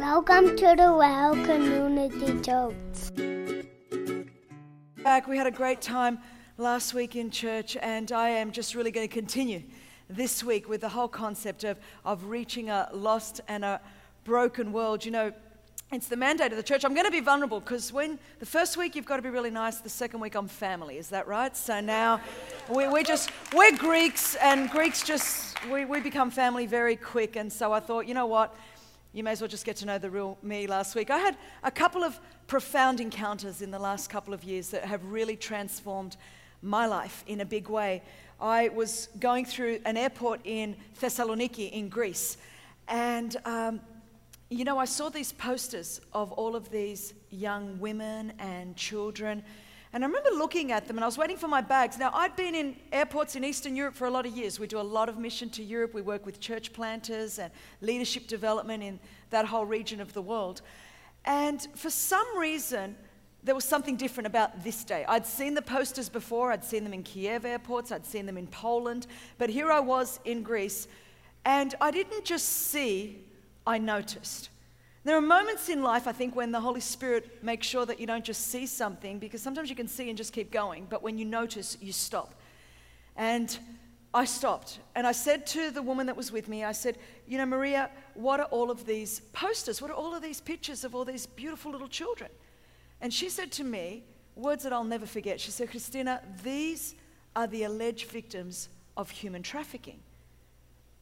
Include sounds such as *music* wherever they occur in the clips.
Welcome to the Well Community Church. Back, we had a great time last week in church, and I am just really going to continue this week with the whole concept of, of reaching a lost and a broken world. You know, it's the mandate of the church. I'm going to be vulnerable because when the first week you've got to be really nice, the second week I'm family. Is that right? So now we, we're just, we're Greeks, and Greeks just, we, we become family very quick. And so I thought, you know what? You may as well just get to know the real me last week. I had a couple of profound encounters in the last couple of years that have really transformed my life in a big way. I was going through an airport in Thessaloniki in Greece, and um, you know, I saw these posters of all of these young women and children. And I remember looking at them and I was waiting for my bags. Now, I'd been in airports in Eastern Europe for a lot of years. We do a lot of mission to Europe. We work with church planters and leadership development in that whole region of the world. And for some reason, there was something different about this day. I'd seen the posters before, I'd seen them in Kiev airports, I'd seen them in Poland, but here I was in Greece, and I didn't just see, I noticed. There are moments in life, I think, when the Holy Spirit makes sure that you don't just see something, because sometimes you can see and just keep going, but when you notice, you stop. And I stopped and I said to the woman that was with me, I said, You know, Maria, what are all of these posters? What are all of these pictures of all these beautiful little children? And she said to me, words that I'll never forget. She said, Christina, these are the alleged victims of human trafficking.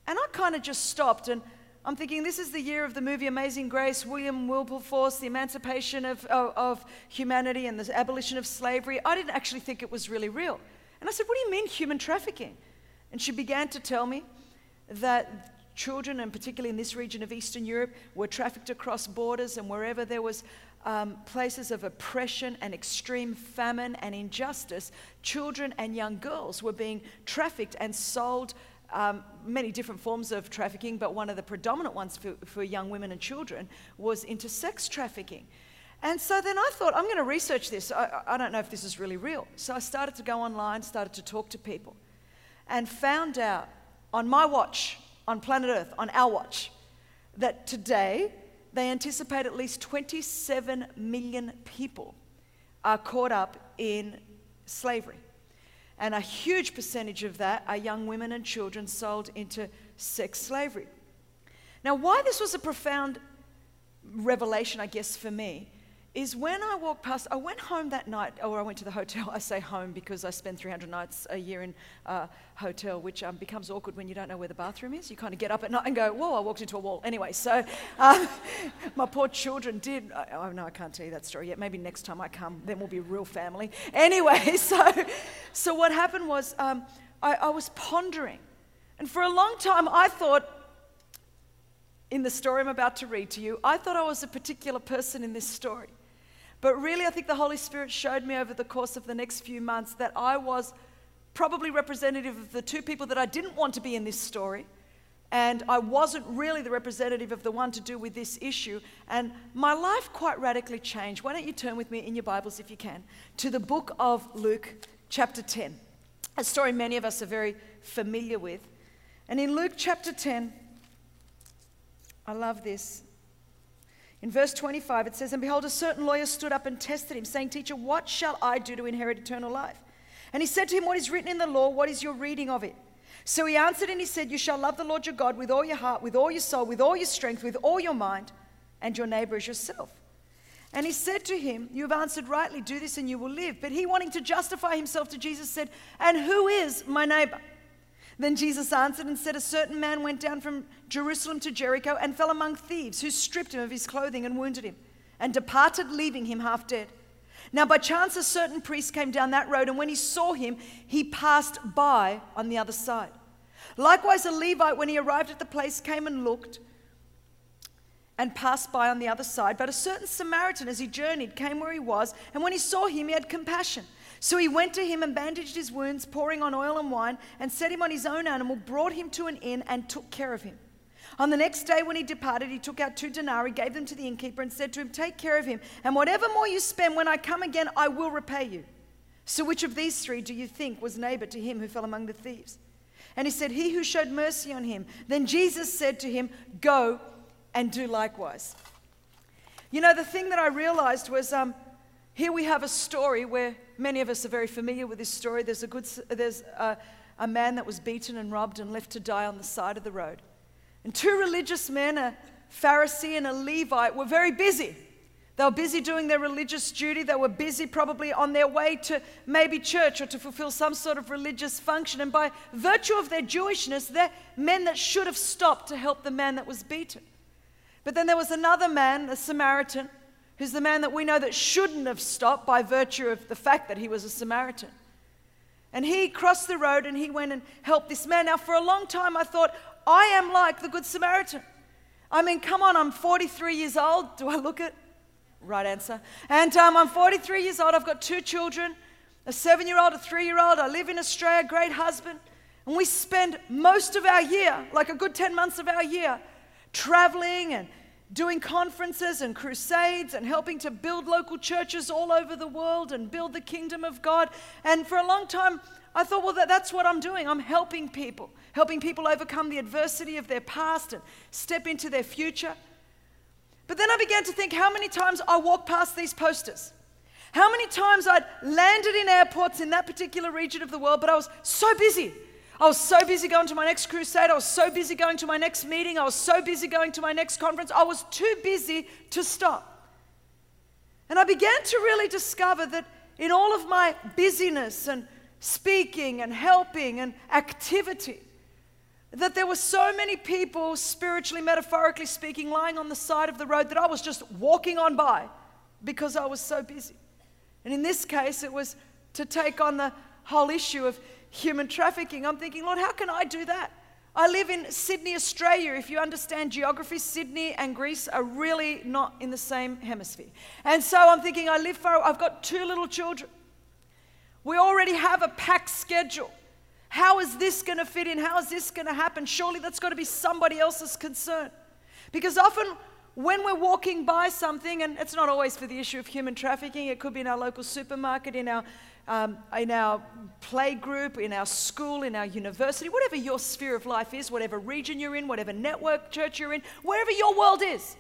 And I kind of just stopped and I'm thinking this is the year of the movie Amazing Grace, William Wilberforce, the emancipation of, of, of, humanity and the abolition of slavery. I didn't actually think it was really real. And I said, What do you mean human trafficking? And she began to tell me that children, and particularly in this region of Eastern Europe, were trafficked across borders, and wherever there was um, places of oppression and extreme famine and injustice, children and young girls were being trafficked and sold um, many different forms of trafficking, but one of the predominant ones for, for young women and children was into sex trafficking. And so then I thought, I'm going to research this. I, I don't know if this is really real. So I started to go online, started to talk to people, and found out on my watch, on planet Earth, on our watch, that today they anticipate at least 27 million people are caught up in slavery. And a huge percentage of that are young women and children sold into sex slavery. Now, why this was a profound revelation, I guess, for me, is when I walked past, I went home that night, or I went to the hotel. *laughs* I say home because I spend 300 nights a year in a hotel, which um, becomes awkward when you don't know where the bathroom is. You kind of get up at night and go, whoa, I walked into a wall. Anyway, so *laughs* um, my poor children did. Oh, no, I can't tell you that story yet. Maybe next time I come, then we'll be real family. Anyway, *laughs* so, so what happened was um, I, I was pondering. And for a long time, I thought, in the story I'm about to read to you, I thought I was a particular person in this story. But really, I think the Holy Spirit showed me over the course of the next few months that I was probably representative of the two people that I didn't want to be in this story. And I wasn't really the representative of the one to do with this issue. And my life quite radically changed. Why don't you turn with me in your Bibles, if you can, to the book of Luke, chapter 10, a story many of us are very familiar with. And in Luke chapter 10, I love this. In verse 25, it says, And behold, a certain lawyer stood up and tested him, saying, Teacher, what shall I do to inherit eternal life? And he said to him, What is written in the law? What is your reading of it? So he answered and he said, You shall love the Lord your God with all your heart, with all your soul, with all your strength, with all your mind, and your neighbor as yourself. And he said to him, You have answered rightly, do this and you will live. But he, wanting to justify himself to Jesus, said, And who is my neighbor? Then Jesus answered and said, A certain man went down from Jerusalem to Jericho and fell among thieves, who stripped him of his clothing and wounded him, and departed, leaving him half dead. Now, by chance, a certain priest came down that road, and when he saw him, he passed by on the other side. Likewise, a Levite, when he arrived at the place, came and looked and passed by on the other side. But a certain Samaritan, as he journeyed, came where he was, and when he saw him, he had compassion. So he went to him and bandaged his wounds, pouring on oil and wine, and set him on his own animal, brought him to an inn, and took care of him. On the next day, when he departed, he took out two denarii, gave them to the innkeeper, and said to him, Take care of him, and whatever more you spend, when I come again, I will repay you. So which of these three do you think was neighbor to him who fell among the thieves? And he said, He who showed mercy on him. Then Jesus said to him, Go and do likewise. You know, the thing that I realized was um, here we have a story where many of us are very familiar with this story. There's a, good, there's a, a man that was beaten and robbed and left to die on the side of the road. And two religious men, a Pharisee and a Levite, were very busy. They were busy doing their religious duty. They were busy, probably on their way to maybe church or to fulfill some sort of religious function. And by virtue of their Jewishness, they're men that should have stopped to help the man that was beaten. But then there was another man, a Samaritan, who's the man that we know that shouldn't have stopped by virtue of the fact that he was a Samaritan. And he crossed the road and he went and helped this man. Now, for a long time, I thought, I am like the Good Samaritan. I mean, come on, I'm 43 years old. Do I look it? Right answer. And um, I'm 43 years old. I've got two children a seven year old, a three year old. I live in Australia, great husband. And we spend most of our year, like a good 10 months of our year, traveling and doing conferences and crusades and helping to build local churches all over the world and build the kingdom of God. And for a long time, I thought, well, that, that's what I'm doing. I'm helping people, helping people overcome the adversity of their past and step into their future. But then I began to think how many times I walked past these posters. How many times I'd landed in airports in that particular region of the world, but I was so busy. I was so busy going to my next crusade. I was so busy going to my next meeting. I was so busy going to my next conference. I was too busy to stop. And I began to really discover that in all of my busyness and speaking and helping and activity, that there were so many people, spiritually, metaphorically speaking, lying on the side of the road that I was just walking on by because I was so busy. And in this case, it was to take on the whole issue of human trafficking. I'm thinking, Lord, how can I do that? I live in Sydney, Australia. If you understand geography, Sydney and Greece are really not in the same hemisphere. And so I'm thinking, I live far, I've got two little children. We already have a packed schedule. How is this going to fit in? How is this going to happen? Surely that's got to be somebody else's concern. Because often when we're walking by something, and it's not always for the issue of human trafficking, it could be in our local supermarket, in our, um, in our play group, in our school, in our university, whatever your sphere of life is, whatever region you're in, whatever network church you're in, wherever your world is.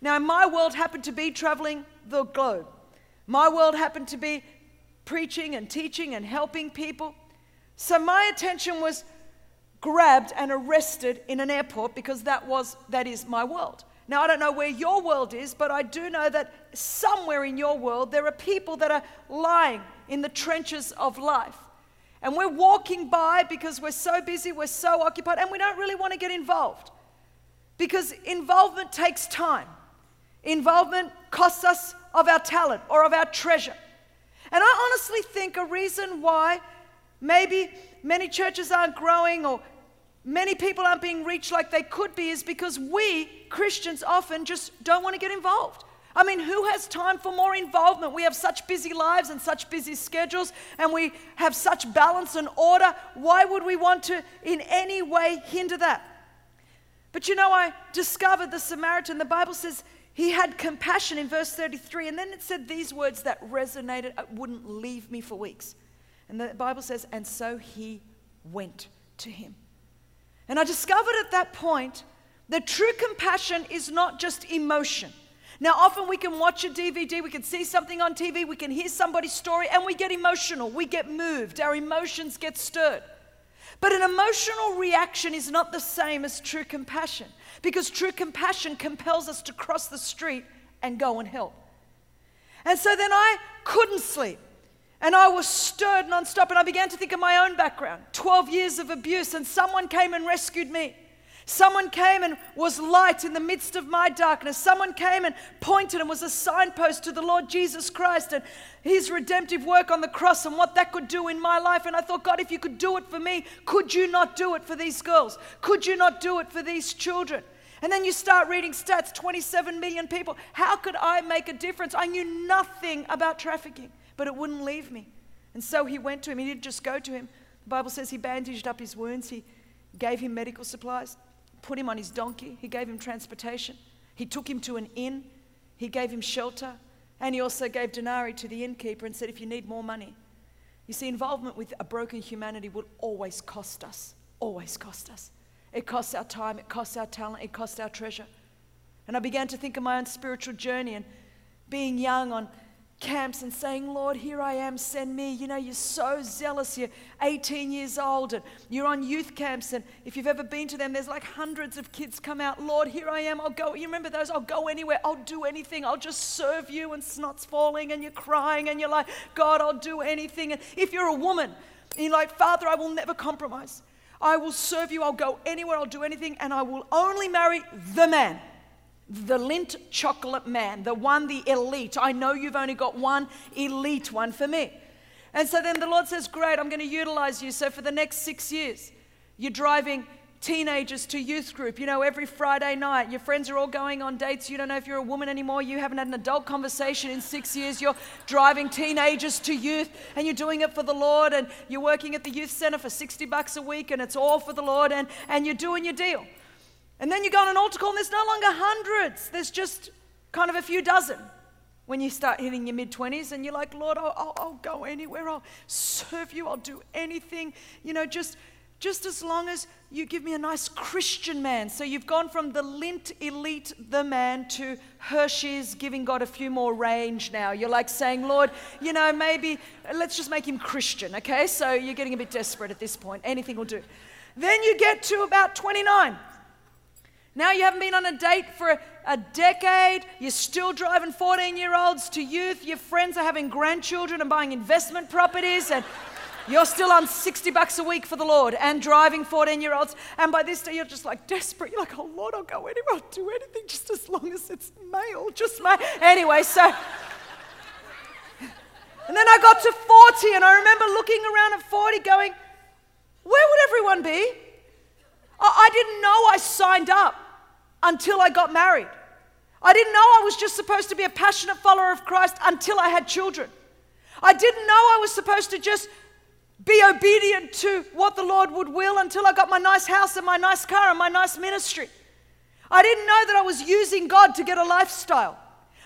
Now, my world happened to be traveling the globe. My world happened to be preaching and teaching and helping people. So my attention was grabbed and arrested in an airport because that was that is my world. Now I don't know where your world is, but I do know that somewhere in your world there are people that are lying in the trenches of life. And we're walking by because we're so busy, we're so occupied, and we don't really want to get involved. Because involvement takes time. Involvement costs us of our talent or of our treasure. And I honestly think a reason why maybe many churches aren't growing or many people aren't being reached like they could be is because we, Christians, often just don't want to get involved. I mean, who has time for more involvement? We have such busy lives and such busy schedules, and we have such balance and order. Why would we want to in any way hinder that? But you know, I discovered the Samaritan. The Bible says he had compassion in verse 33, and then it said these words that resonated, it wouldn't leave me for weeks. And the Bible says, and so he went to him. And I discovered at that point that true compassion is not just emotion. Now, often we can watch a DVD, we can see something on TV, we can hear somebody's story, and we get emotional, we get moved, our emotions get stirred. But an emotional reaction is not the same as true compassion because true compassion compels us to cross the street and go and help. And so then I couldn't sleep. And I was stirred nonstop, and I began to think of my own background 12 years of abuse, and someone came and rescued me. Someone came and was light in the midst of my darkness. Someone came and pointed and was a signpost to the Lord Jesus Christ and his redemptive work on the cross and what that could do in my life. And I thought, God, if you could do it for me, could you not do it for these girls? Could you not do it for these children? And then you start reading stats 27 million people. How could I make a difference? I knew nothing about trafficking but it wouldn't leave me. And so he went to him. He didn't just go to him. The Bible says he bandaged up his wounds, he gave him medical supplies, put him on his donkey, he gave him transportation, he took him to an inn, he gave him shelter, and he also gave denarii to the innkeeper and said, If you need more money. You see, involvement with a broken humanity will always cost us, always cost us. It costs our time, it costs our talent, it costs our treasure. And I began to think of my own spiritual journey and being young on camps and saying, Lord, here I am, send me. You know, you're so zealous. You're 18 years old and you're on youth camps. And if you've ever been to them, there's like hundreds of kids come out. Lord, here I am. I'll go. You remember those? I'll go anywhere. I'll do anything. I'll just serve you. And snot's falling and you're crying and you're like, God, I'll do anything. And if you're a woman, you're like, Father, I will never compromise. I will serve you. I'll go anywhere. I'll do anything. And I will only marry the man the Lindt chocolate man, the one, the elite. I know you've only got one elite one for me. And so then the Lord says, Great, I'm going to utilize you. So for the next six years, you're driving teenagers to youth group. You know, every Friday night, your friends are all going on dates. You don't know if you're a woman anymore. You haven't had an adult conversation in six years. You're driving teenagers to youth and you're doing it for the Lord. And you're working at the youth center for 60 bucks a week and it's all for the Lord. And, and you're doing your deal. And then you go on an altar call and there's no longer hundreds, there's just kind of a few dozen. When you start hitting your mid 20s and you're like, Lord, I'll, I'll, I'll, go anywhere, I'll serve you, I'll do anything, you know, just, just as long as you give me a nice Christian man. So you've gone from the Lindt elite, the man, to Hershey's giving God a few more range now. You're like saying, Lord, you know, maybe let's just make him Christian, okay? So you're getting a bit desperate at this point. Anything will do. Then you get to about 29 now you haven't been on a date for a decade. You're still driving 14 year olds to youth. Your friends are having grandchildren and buying investment properties. And you're still on 60 bucks a week for the Lord and driving 14 year olds. And by this day, you're just like desperate. You're like, oh Lord, I'll go anywhere. I'll do anything just as long as it's male. Just male. Anyway, so. And then I got to 40, and I remember looking around at 40 going, where would everyone be? I didn't know I signed up until I got married. I didn't know I was just supposed to be a passionate follower of Christ until I had children. I didn't know I was supposed to just be obedient to what the Lord would will until I got my nice house and my nice car and my nice ministry. I didn't know that I was using God to get a lifestyle.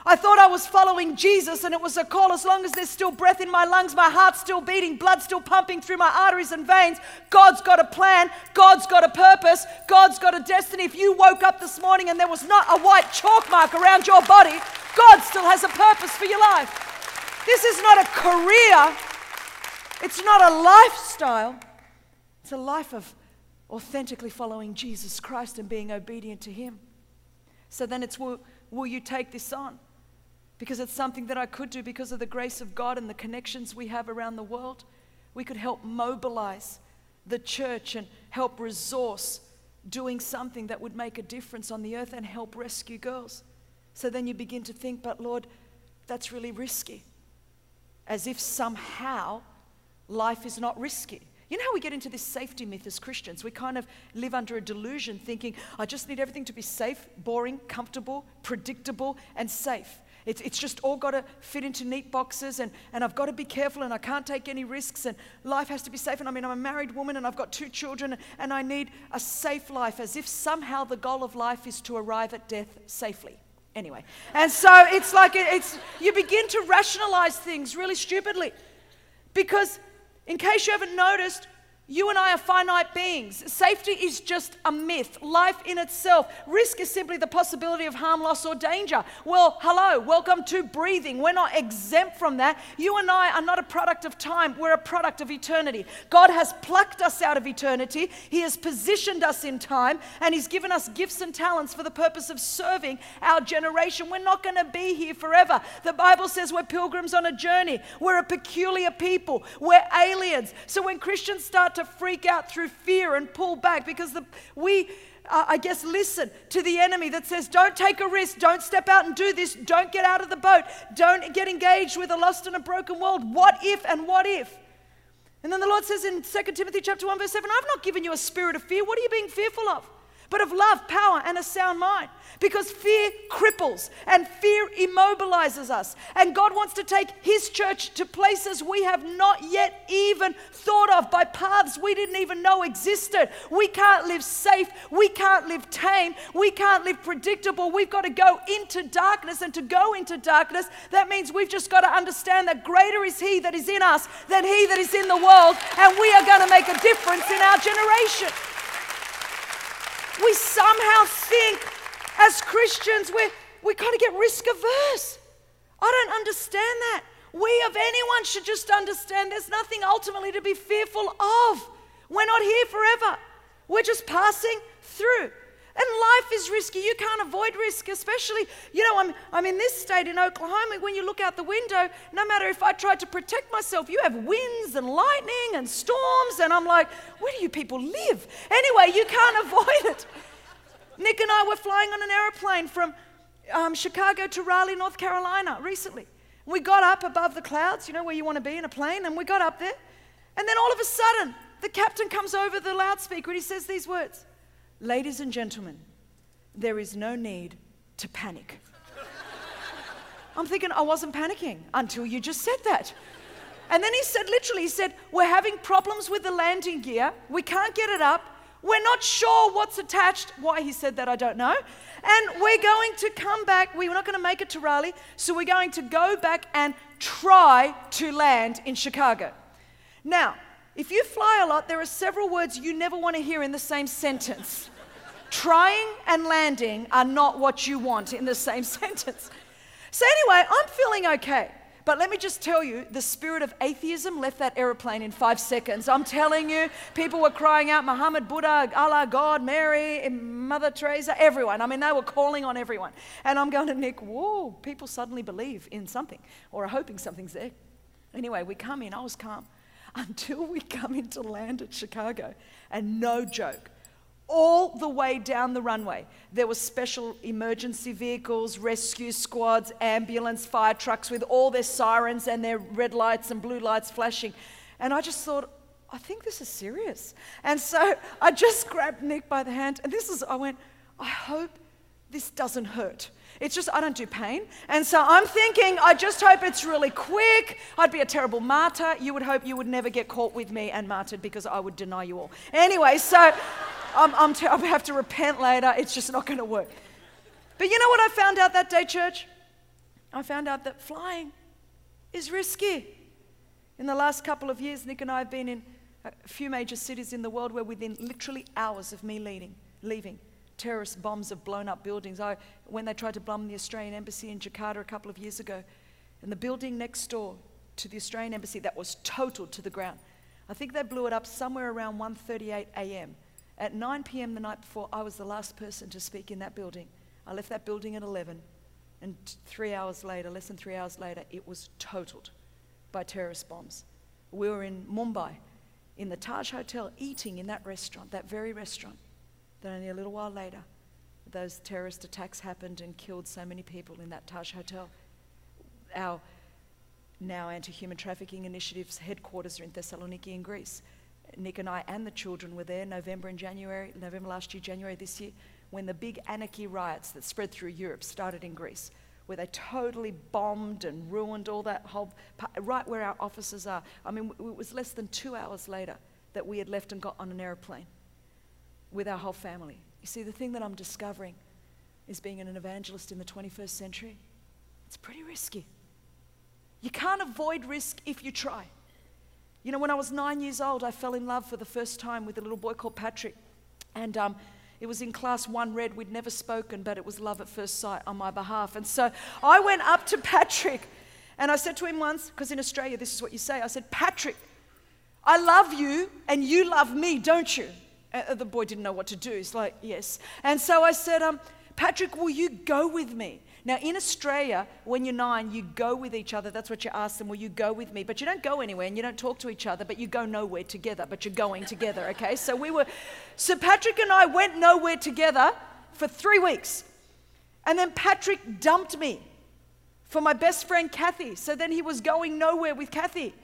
I thought I was following Jesus and it was a call as long as there's still breath in my lungs, my heart's still beating, blood still pumping through my arteries and veins. God's got a plan, God's got a purpose, God's got a destiny. If you woke up this morning and there was not a white chalk mark around your body, God still has a purpose for your life. This is not a career, it's not a lifestyle, it's a life of authentically following Jesus Christ and being obedient to Him. So then it's will, will you take this on? Because it's something that I could do because of the grace of God and the connections we have around the world. We could help mobilize the church and help resource doing something that would make a difference on the earth and help rescue girls. So then you begin to think, but Lord, that's really risky. As if somehow life is not risky. You know how we get into this safety myth as Christians? We kind of live under a delusion thinking, I just need everything to be safe, boring, comfortable, predictable, and safe. It's, it's just all got to fit into neat boxes, and, and I've got to be careful, and I can't take any risks, and life has to be safe. And I mean, I'm a married woman, and I've got two children, and I need a safe life, as if somehow the goal of life is to arrive at death safely. Anyway, and so it's like it's, you begin to rationalize things really stupidly. Because, in case you haven't noticed, you and I are finite beings. Safety is just a myth. Life in itself. Risk is simply the possibility of harm, loss, or danger. Well, hello, welcome to breathing. We're not exempt from that. You and I are not a product of time, we're a product of eternity. God has plucked us out of eternity, He has positioned us in time, and He's given us gifts and talents for the purpose of serving our generation. We're not going to be here forever. The Bible says we're pilgrims on a journey, we're a peculiar people, we're aliens. So when Christians start to freak out through fear and pull back because the, we, uh, I guess, listen to the enemy that says, don't take a risk, don't step out and do this, don't get out of the boat, don't get engaged with a lost and a broken world. What if and what if? And then the Lord says in 2 Timothy chapter 1, verse 7, I've not given you a spirit of fear. What are you being fearful of? But of love, power, and a sound mind. Because fear cripples and fear immobilizes us. And God wants to take His church to places we have not yet even thought of, by paths we didn't even know existed. We can't live safe. We can't live tame. We can't live predictable. We've got to go into darkness. And to go into darkness, that means we've just got to understand that greater is He that is in us than He that is in the world. And we are going to make a difference in our generation. We somehow think As Christians, we're, we kind of get risk averse. I don't understand that. We, of anyone, should just understand there's nothing ultimately to be fearful of. We're not here forever, we're just passing through. And life is risky. You can't avoid risk, especially, you know, I'm, I'm in this state in Oklahoma. When you look out the window, no matter if I tried to protect myself, you have winds and lightning and storms. And I'm like, where do you people live? Anyway, you can't *laughs* avoid it. Nick and I were flying on an aeroplane from um, Chicago to Raleigh, North Carolina recently. We got up above the clouds, you know, where you want to be in a plane, and we got up there. And then all of a sudden, the captain comes over the loudspeaker and he says these words Ladies and gentlemen, there is no need to panic. I'm thinking, I wasn't panicking until you just said that. And then he said, literally, he said, We're having problems with the landing gear. We can't get it up. We're not sure what's attached. Why he said that, I don't know. And we're going to come back. We're not going to make it to Raleigh. So we're going to go back and try to land in Chicago. Now, if you fly a lot, there are several words you never want to hear in the same sentence. Trying and landing are not what you want in the same *laughs* sentence. So, anyway, I'm feeling okay. But let me just tell you, the spirit of atheism left that aeroplane in five seconds. I'm telling you, people were crying out Muhammad, Buddha, Allah, God, Mary, eh, Mother Teresa, everyone. I mean, they were calling on everyone. And I'm going to Nick, whoa, people suddenly believe in something or are hoping something's there. Anyway, we come in, I was calm *laughs* until we come into land at Chicago. And no joke, all the way down the runway, there were special emergency vehicles, rescue squads, ambulance, fire trucks with all their sirens and their red lights and blue lights flashing. And I just thought, I think this is serious. And so *laughs* I just grabbed Nick by the hand, and this is, I went, I hope this doesn't hurt. It's just, I don't do pain. And so I'm thinking, I just hope it's really quick. I'd be a terrible martyr. You would hope you would never get caught with me and martyred because I would deny you all. Anyway, so I'm, I'm have to repent later. It's just not going to work. But you know what I found out that day, church? I found out that flying is risky. In the last couple of years, Nick and I have been in a few major cities in the world where within literally hours of me leading, leaving, terrorist bombs have blown up buildings. I, when they tried to bomb the Australian embassy in Jakarta a couple of years ago, and the building next door to the Australian embassy that was totaled to the ground. I think they blew it up somewhere around 1:38 a.m. At 9 p.m. the night before, I was the last person to speak in that building. I left that building at 11, and three hours later, less than three hours later, it was totaled by terrorist bombs. We were in Mumbai, in the Taj Hotel, eating in that restaurant, that very restaurant. Then only a little while later, those terrorist attacks happened and killed so many people in that Taj Hotel. Our now anti human trafficking initiative's headquarters are in Thessaloniki in Greece. Nick and I and the children were there November and January, November last year, January this year, when the big anarchy riots that spread through Europe started in Greece, where they totally bombed and ruined all that whole, right where our offices are. I mean, it was less than two hours later that we had left and got on an aeroplane with our whole family. You see, the thing that I'm discovering is being an evangelist in the 21st century, it's pretty risky. You can't avoid risk if you try. You know, when I was nine years old, I fell in love for the first time with a little boy called Patrick. And um, it was in class one red. We'd never spoken, but it was love at first sight on my behalf. And so I went up to Patrick and I said to him once, because in Australia, this is what you say I said, Patrick, I love you and you love me, don't you? Uh, the boy didn't know what to do. He's like, Yes. And so I said, um, Patrick, will you go with me? Now, in Australia, when you're nine, you go with each other. That's what you ask them, will you go with me? But you don't go anywhere and you don't talk to each other, but you go nowhere together, but you're going together, *laughs* okay? So we were, so Patrick and I went nowhere together for three weeks. And then Patrick dumped me for my best friend Kathy. So then he was going nowhere with Kathy.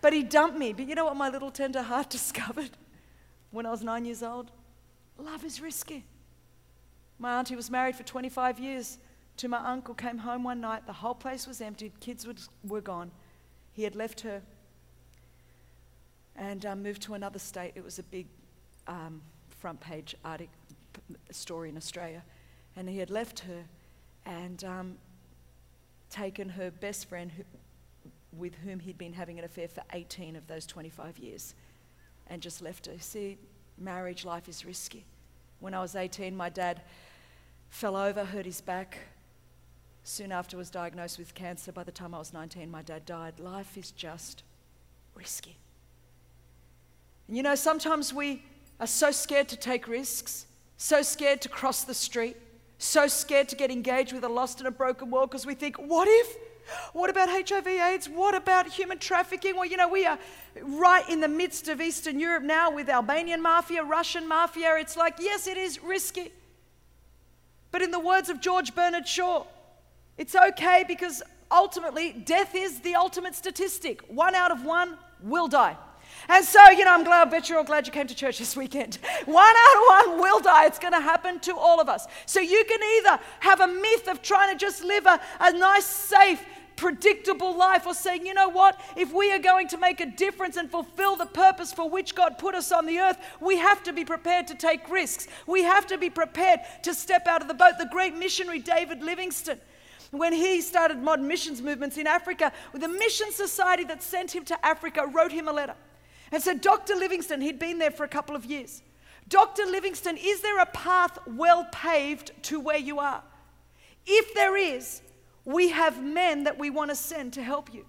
But he dumped me. But you know what my little tender heart *laughs* discovered? When I was nine years old? Love is risky. My auntie was married for 25 years to my uncle, came home one night, the whole place was empty, kids were gone. He had left her and um, moved to another state. It was a big um, front page article, story in Australia. And he had left her and um, taken her best friend who, with whom he'd been having an affair for 18 of those 25 years and just left her. See, marriage life is risky. When I was 18, my dad fell over, hurt his back. Soon after was diagnosed with cancer. By the time I was 19, my dad died. Life is just risky. And you know, sometimes we are so scared to take risks, so scared to cross the street, so scared to get engaged with a lost and a broken world because we think, what if? What about HIV AIDS? What about human trafficking? Well, you know, we are right in the midst of Eastern Europe now with Albanian mafia, Russian mafia. It's like, yes, it is risky. But in the words of George Bernard Shaw, it's okay because ultimately death is the ultimate statistic. One out of one will die. And so, you know, I'm glad, I bet you're all glad you came to church *laughs* this weekend. One out of one will die. It's going to happen to all of us. So you can either have a myth of trying to just live a, a nice, safe, predictable life or saying, you know what, if we are going to make a difference and fulfill the purpose for which God put us on the earth, we have to be prepared to take risks. We have to be prepared to step out of the boat. The great missionary David Livingstone, when he started modern missions movements in Africa, the mission society that sent him to Africa wrote him a letter and said, Dr. Livingstone, he'd been there for a couple of years. Dr. Livingstone, is there a path well paved to where you are? If there is, we have men that we want to send to help you.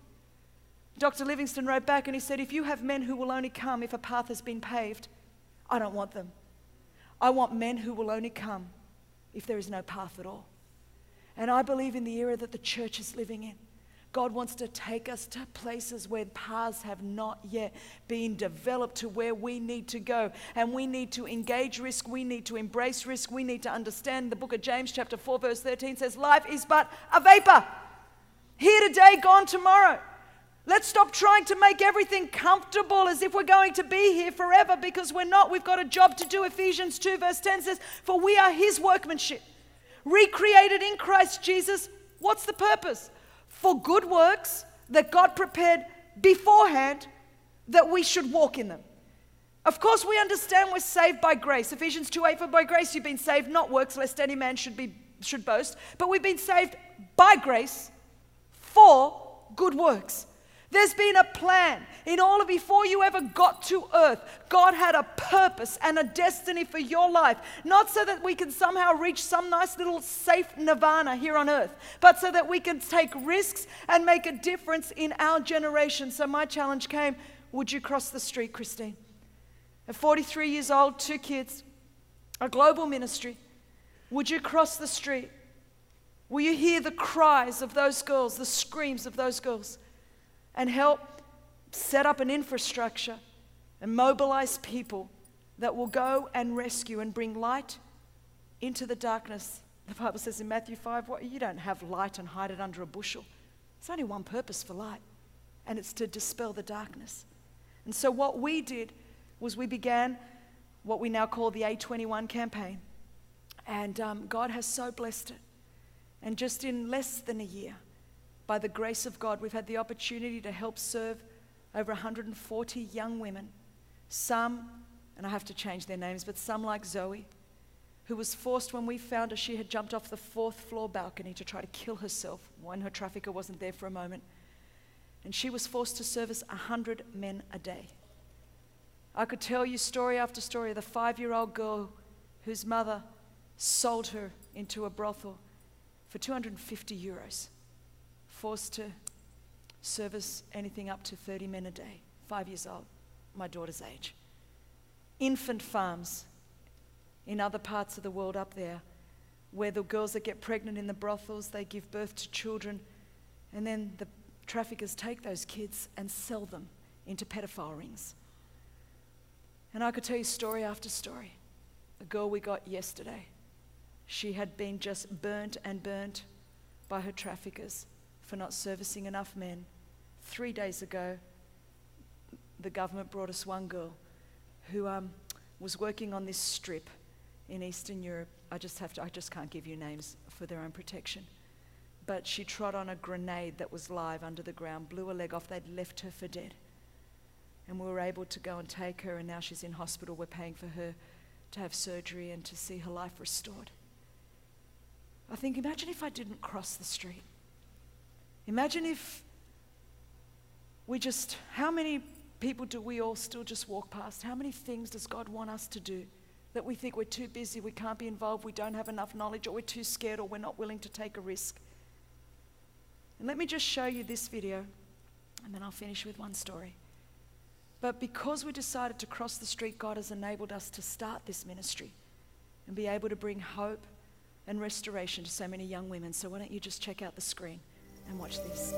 Dr. Livingstone wrote back and he said, If you have men who will only come if a path has been paved, I don't want them. I want men who will only come if there is no path at all. And I believe in the era that the church is living in. God wants to take us to places where paths have not yet been developed to where we need to go. And we need to engage risk. We need to embrace risk. We need to understand the book of James, chapter 4, verse 13 says, Life is but a vapor. Here today, gone tomorrow. Let's stop trying to make everything comfortable as if we're going to be here forever because we're not. We've got a job to do. Ephesians 2, verse 10 says, For we are his workmanship, recreated in Christ Jesus. What's the purpose? For good works that God prepared beforehand that we should walk in them. Of course, we understand we're saved by grace. Ephesians 2 8, for by grace you've been saved, not works, lest any man should, be, should boast. But we've been saved by grace for good works. There's been a plan. In all of before you ever got to earth, God had a purpose and a destiny for your life. Not so that we can somehow reach some nice little safe nirvana here on earth, but so that we can take risks and make a difference in our generation. So my challenge came Would you cross the street, Christine? At 43 years old, two kids, a global ministry. Would you cross the street? Will you hear the cries of those girls, the screams of those girls? And help set up an infrastructure and mobilize people that will go and rescue and bring light into the darkness. The Bible says in Matthew 5, what, you don't have light and hide it under a bushel. There's only one purpose for light, and it's to dispel the darkness. And so, what we did was we began what we now call the A21 campaign. And um, God has so blessed it. And just in less than a year, by the grace of God, we've had the opportunity to help serve over 140 young women. Some, and I have to change their names, but some like Zoe, who was forced when we found her, she had jumped off the fourth floor balcony to try to kill herself when her trafficker wasn't there for a moment. And she was forced to service 100 men a day. I could tell you story after story of the five year old girl whose mother sold her into a brothel for 250 euros forced to service anything up to 30 men a day, five years old, my daughter's age. Infant farms in other parts of the world up there, where the girls that get pregnant in the brothels, they give birth to children, and then the traffickers take those kids and sell them into pedophile rings. And I could tell you story after story. A girl we got yesterday, she had been just burnt and burnt by her traffickers for not servicing enough men. Three days ago, the government brought us one girl who um, was working on this strip in Eastern Europe. I just have to, I just can't give you names for their own protection. But she trod on a grenade that was live under the ground, blew a leg off. They'd left her for dead. And we were able to go and take her, and now she's in hospital. We're paying for her to have surgery and to see her life restored. I think, imagine if I didn't cross the street. Imagine if we just, how many people do we all still just walk past? How many things does God want us to do that we think we're too busy, we can't be involved, we don't have enough knowledge, or we're too scared, or we're not willing to take a risk. And let me just show you this video, and then I'll finish with one story. But because we decided to cross the street, God has enabled us to start this ministry and be able to bring hope and restoration to so many young women. So, why don't you just check out the screen and watch this?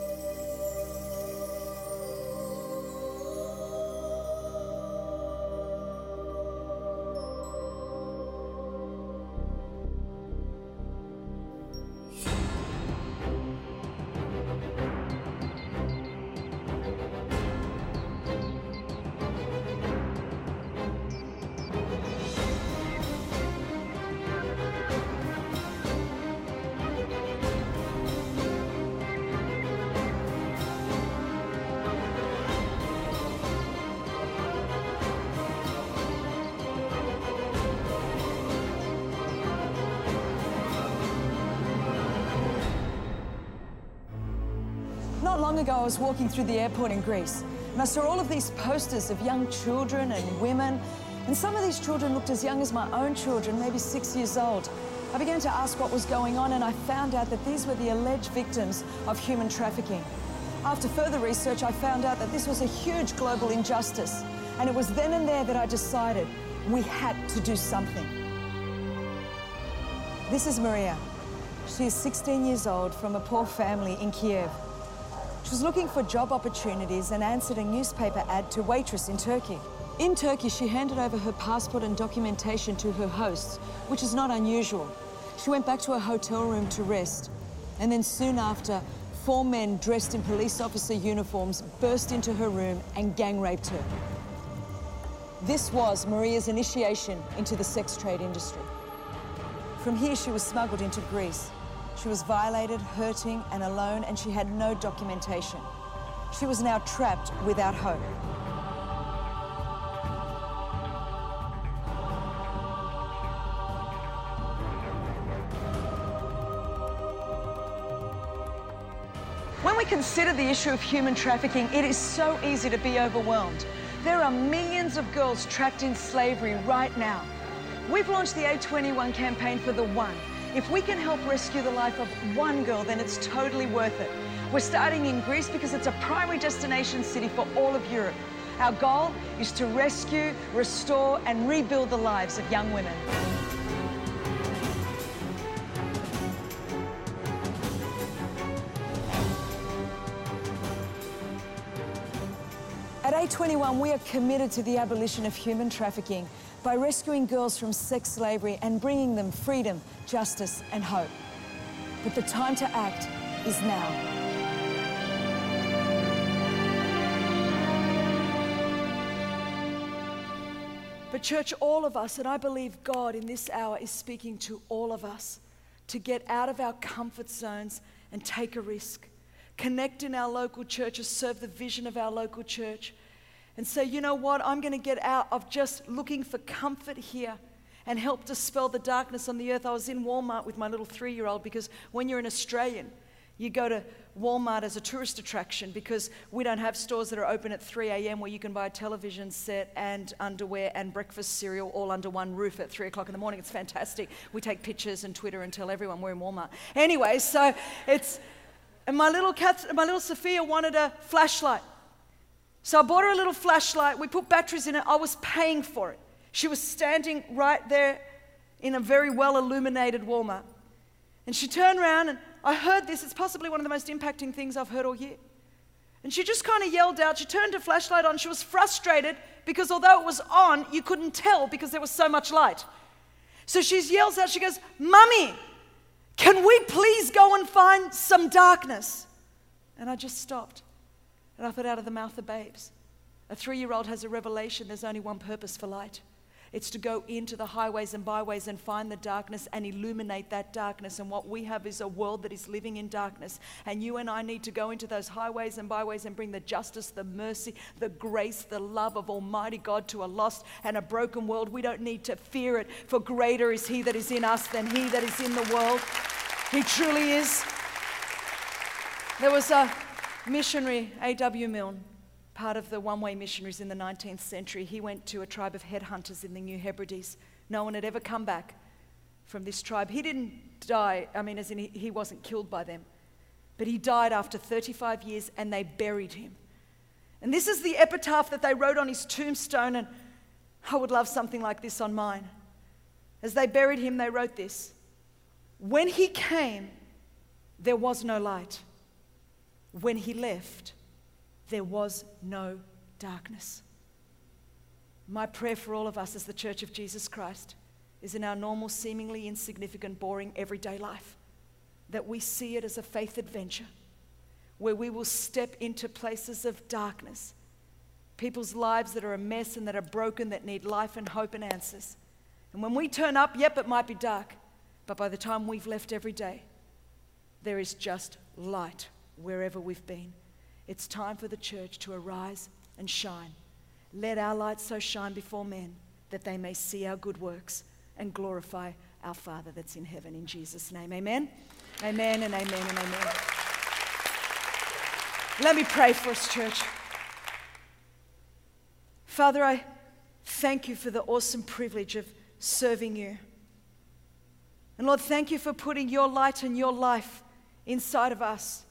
Long ago, I was walking through the airport in Greece, and I saw all of these posters of young children and women. And some of these children looked as young as my own children, maybe six years old. I began to ask what was going on, and I found out that these were the alleged victims of human trafficking. After further research, I found out that this was a huge global injustice. And it was then and there that I decided we had to do something. This is Maria. She is 16 years old from a poor family in Kiev. She was looking for job opportunities and answered a newspaper ad to waitress in Turkey. In Turkey, she handed over her passport and documentation to her hosts, which is not unusual. She went back to her hotel room to rest. And then soon after, four men dressed in police officer uniforms burst into her room and gang raped her. This was Maria's initiation into the sex trade industry. From here, she was smuggled into Greece. She was violated, hurting, and alone, and she had no documentation. She was now trapped without hope. When we consider the issue of human trafficking, it is so easy to be overwhelmed. There are millions of girls trapped in slavery right now. We've launched the A21 campaign for the one. If we can help rescue the life of one girl, then it's totally worth it. We're starting in Greece because it's a primary destination city for all of Europe. Our goal is to rescue, restore, and rebuild the lives of young women. At A21, we are committed to the abolition of human trafficking by rescuing girls from sex slavery and bringing them freedom, justice, and hope. But the time to act is now. But, church, all of us, and I believe God in this hour is speaking to all of us to get out of our comfort zones and take a risk. Connect in our local churches, serve the vision of our local church, and say, you know what, I'm going to get out of just looking for comfort here and help dispel the darkness on the earth. I was in Walmart with my little three year old because when you're an Australian, you go to Walmart as a tourist attraction because we don't have stores that are open at 3 a.m. where you can buy a television set and underwear and breakfast cereal all under one roof at 3 o'clock in the morning. It's fantastic. We take pictures and Twitter and tell everyone we're in Walmart. Anyway, so it's, and my little, cat, my little Sophia wanted a flashlight. So I bought her a little flashlight. We put batteries in it. I was paying for it. She was standing right there in a very well illuminated Walmart. And she turned around and I heard this. It's possibly one of the most impacting things I've heard all year. And she just kind of yelled out. She turned her flashlight on. She was frustrated because although it was on, you couldn't tell because there was so much light. So she yells out, she goes, Mummy, can we please go and find some darkness? And I just stopped. And I thought, out of the mouth of babes. A three year old has a revelation there's only one purpose for light. It's to go into the highways and byways and find the darkness and illuminate that darkness. And what we have is a world that is living in darkness. And you and I need to go into those highways and byways and bring the justice, the mercy, the grace, the love of Almighty God to a lost and a broken world. We don't need to fear it, for greater is He that is in us than He that is in the world. He truly is. There was a missionary, A.W. Milne part of the one way missionaries in the 19th century. He went to a tribe of headhunters in the New Hebrides No one had ever come back from this tribe. He didn't die, I mean, as in he, he wasn't killed by them, but he died after 35 years and they buried him. And this is the epitaph that they wrote on his tombstone, and I would love something like this on mine. As they buried him, they wrote this When he came, there was no light. When he left, there was no darkness. My prayer for all of us as the Church of Jesus Christ is in our normal, seemingly insignificant, boring, everyday life that we see it as a faith adventure where we will step into places of darkness, people's lives that are a mess and that are broken, that need life and hope and answers. And when we turn up, yep, it might be dark, but by the time we've left every day, there is just light wherever we've been. It's time for the church to arise and shine. Let our light so shine before men that they may see our good works and glorify our Father that's in heaven in Jesus' name. Amen. Amen and amen and amen. Let me pray for us, church. Father, I thank you for the awesome privilege of serving you. And Lord, thank you for putting your light and your life inside of us.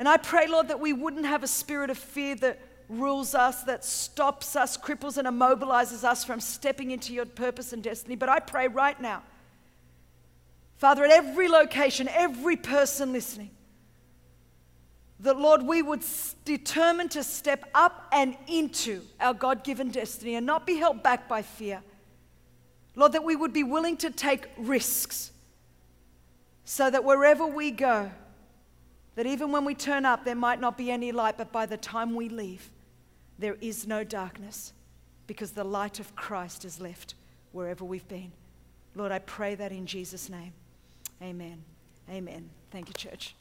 And I pray, Lord, that we wouldn't have a spirit of fear that rules us, that stops us, cripples and immobilizes us from stepping into your purpose and destiny. But I pray right now, Father, at every location, every person listening, that Lord, we would determine to step up and into our God given destiny and not be held back by fear. Lord, that we would be willing to take risks so that wherever we go, that even when we turn up, there might not be any light, but by the time we leave, there is no darkness because the light of Christ is left wherever we've been. Lord, I pray that in Jesus' name. Amen. Amen. Thank you, church.